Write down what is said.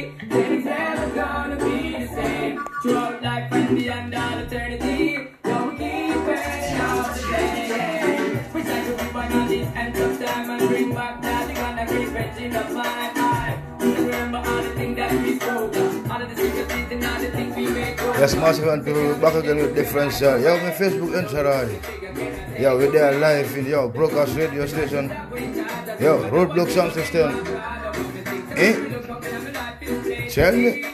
the. It's never gonna be the same. Throughout life and beyond all eternity. Don't keep it all the day. We try to keep on this and tough time and bring back that thing on the great pension of my mind. Remember all the things that we spoke of. All of the secret and all the things we make. Yes, massive and people back again with different show. Yo, my Facebook Instagram. Yo, we're there live in yo broadcast radio station. Yo, roadblock sound system. Eh? Tell me.